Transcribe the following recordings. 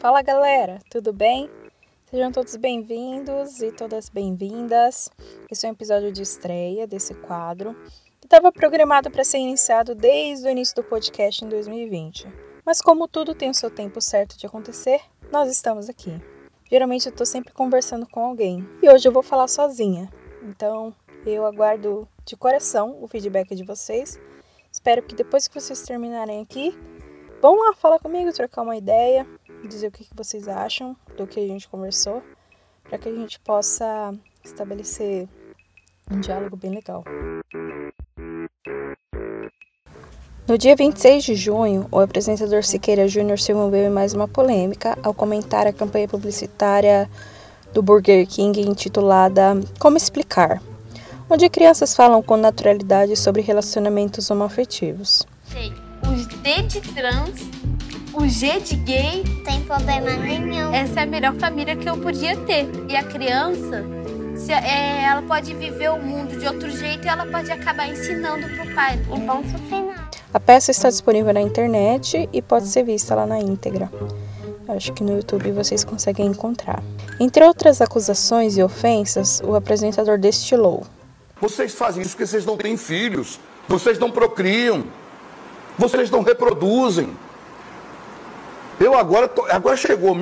Fala galera, tudo bem? Sejam todos bem-vindos e todas bem-vindas. Esse é um episódio de estreia desse quadro que estava programado para ser iniciado desde o início do podcast em 2020. Mas como tudo tem o seu tempo certo de acontecer, nós estamos aqui. Geralmente eu estou sempre conversando com alguém e hoje eu vou falar sozinha. Então eu aguardo de coração o feedback de vocês. Espero que depois que vocês terminarem aqui, vão lá falar comigo, trocar uma ideia, dizer o que vocês acham do que a gente conversou, para que a gente possa estabelecer um diálogo bem legal. No dia 26 de junho, o apresentador Siqueira Júnior se envolveu em mais uma polêmica ao comentar a campanha publicitária do Burger King intitulada Como Explicar, onde crianças falam com naturalidade sobre relacionamentos homoafetivos. Sei, os D trans, o G de gay. Tem problema nenhum. Essa é a melhor família que eu podia ter. E a criança, se, é, ela pode viver o mundo de outro jeito e ela pode acabar ensinando pro pai. E ponto final. A peça está disponível na internet e pode ser vista lá na íntegra. Acho que no YouTube vocês conseguem encontrar. Entre outras acusações e ofensas, o apresentador destilou. Vocês fazem isso porque vocês não têm filhos, vocês não procriam, vocês não reproduzem. Eu agora, tô, agora chegou,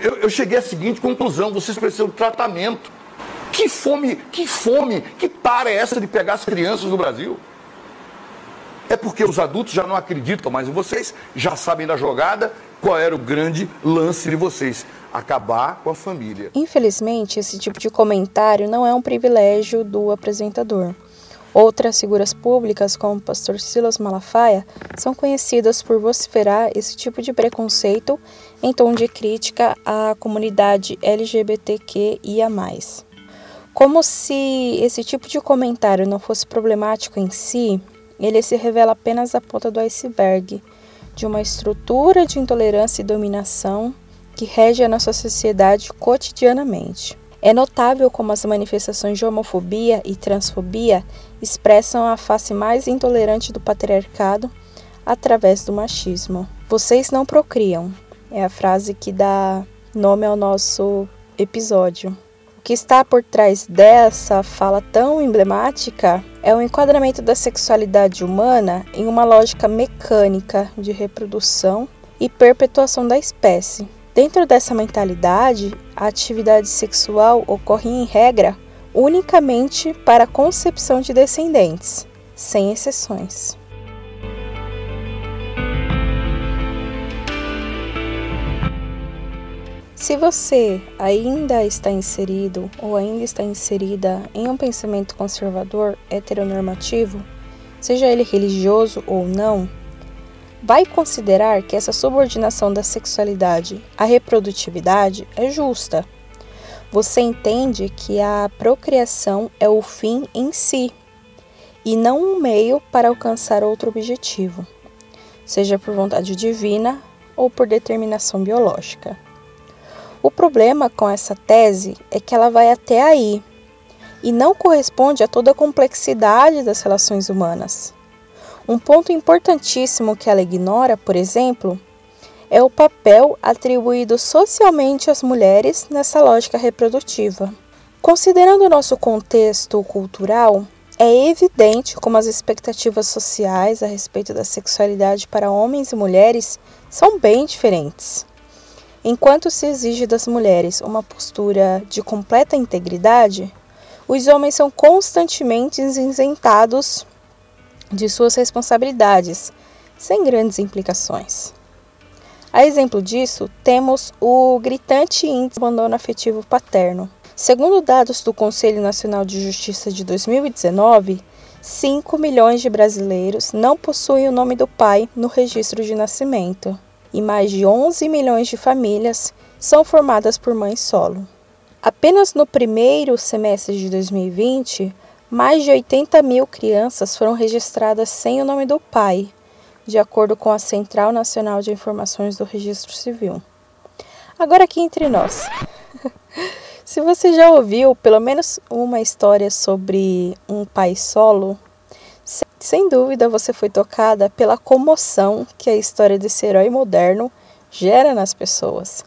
eu, eu cheguei à seguinte conclusão: vocês precisam de tratamento. Que fome, que fome, que para é essa de pegar as crianças no Brasil? É porque os adultos já não acreditam mais em vocês, já sabem da jogada, qual era o grande lance de vocês: acabar com a família. Infelizmente, esse tipo de comentário não é um privilégio do apresentador. Outras figuras públicas, como o pastor Silas Malafaia, são conhecidas por vociferar esse tipo de preconceito em tom de crítica à comunidade LGBTQIA. Como se esse tipo de comentário não fosse problemático em si, ele se revela apenas a ponta do iceberg de uma estrutura de intolerância e dominação que rege a nossa sociedade cotidianamente. É notável como as manifestações de homofobia e transfobia expressam a face mais intolerante do patriarcado através do machismo. Vocês não procriam, é a frase que dá nome ao nosso episódio. O que está por trás dessa fala tão emblemática é o enquadramento da sexualidade humana em uma lógica mecânica de reprodução e perpetuação da espécie. Dentro dessa mentalidade, a atividade sexual ocorre em regra unicamente para a concepção de descendentes, sem exceções. Se você ainda está inserido ou ainda está inserida em um pensamento conservador heteronormativo, seja ele religioso ou não, vai considerar que essa subordinação da sexualidade à reprodutividade é justa. Você entende que a procriação é o fim em si e não um meio para alcançar outro objetivo, seja por vontade divina ou por determinação biológica. O problema com essa tese é que ela vai até aí e não corresponde a toda a complexidade das relações humanas. Um ponto importantíssimo que ela ignora, por exemplo, é o papel atribuído socialmente às mulheres nessa lógica reprodutiva. Considerando o nosso contexto cultural, é evidente como as expectativas sociais a respeito da sexualidade para homens e mulheres são bem diferentes. Enquanto se exige das mulheres uma postura de completa integridade, os homens são constantemente isentados de suas responsabilidades, sem grandes implicações. A exemplo disso, temos o gritante índice de abandono afetivo paterno. Segundo dados do Conselho Nacional de Justiça de 2019, 5 milhões de brasileiros não possuem o nome do pai no registro de nascimento, e mais de 11 milhões de famílias são formadas por mães solo. Apenas no primeiro semestre de 2020, mais de 80 mil crianças foram registradas sem o nome do pai, de acordo com a Central Nacional de Informações do Registro Civil. Agora, aqui entre nós. Se você já ouviu pelo menos uma história sobre um pai solo, sem dúvida você foi tocada pela comoção que a história desse herói moderno gera nas pessoas,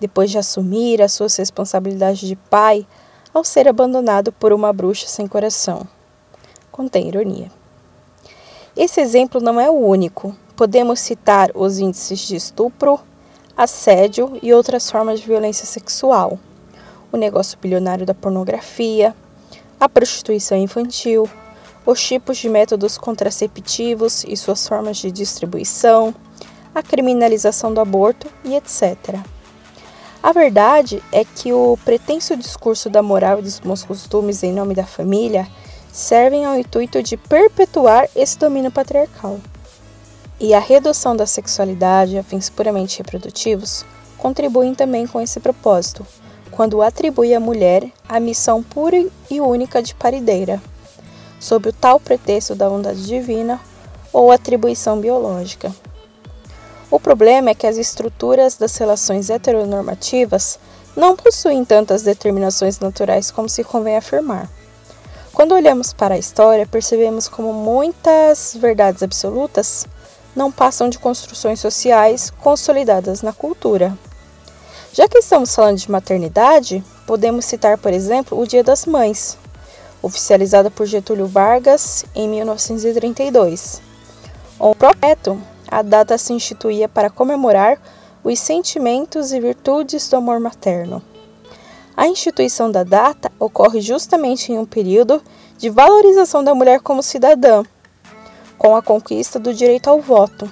depois de assumir as suas responsabilidades de pai ao ser abandonado por uma bruxa sem coração. Contém ironia. Esse exemplo não é o único. Podemos citar os índices de estupro, assédio e outras formas de violência sexual, o negócio bilionário da pornografia, a prostituição infantil, os tipos de métodos contraceptivos e suas formas de distribuição, a criminalização do aborto e etc. A verdade é que o pretenso discurso da moral e dos bons costumes em nome da família servem ao intuito de perpetuar esse domínio patriarcal. E a redução da sexualidade a fins puramente reprodutivos contribuem também com esse propósito, quando atribui à mulher a missão pura e única de parideira, sob o tal pretexto da bondade divina ou atribuição biológica. O problema é que as estruturas das relações heteronormativas não possuem tantas determinações naturais como se convém afirmar. Quando olhamos para a história, percebemos como muitas verdades absolutas não passam de construções sociais consolidadas na cultura. Já que estamos falando de maternidade, podemos citar, por exemplo, o Dia das Mães, oficializada por Getúlio Vargas em 1932. O projeto a data se instituía para comemorar os sentimentos e virtudes do amor materno. A instituição da data ocorre justamente em um período de valorização da mulher como cidadã, com a conquista do direito ao voto.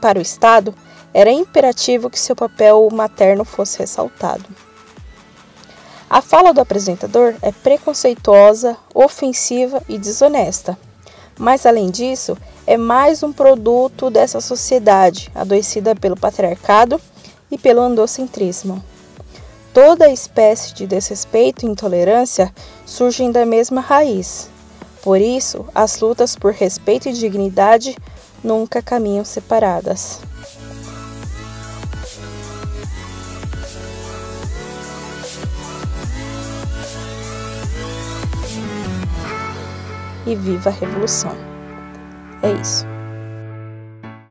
Para o Estado, era imperativo que seu papel materno fosse ressaltado. A fala do apresentador é preconceituosa, ofensiva e desonesta. Mas, além disso, é mais um produto dessa sociedade adoecida pelo patriarcado e pelo androcentrismo. Toda espécie de desrespeito e intolerância surgem da mesma raiz. Por isso, as lutas por respeito e dignidade nunca caminham separadas. E viva a revolução! É isso.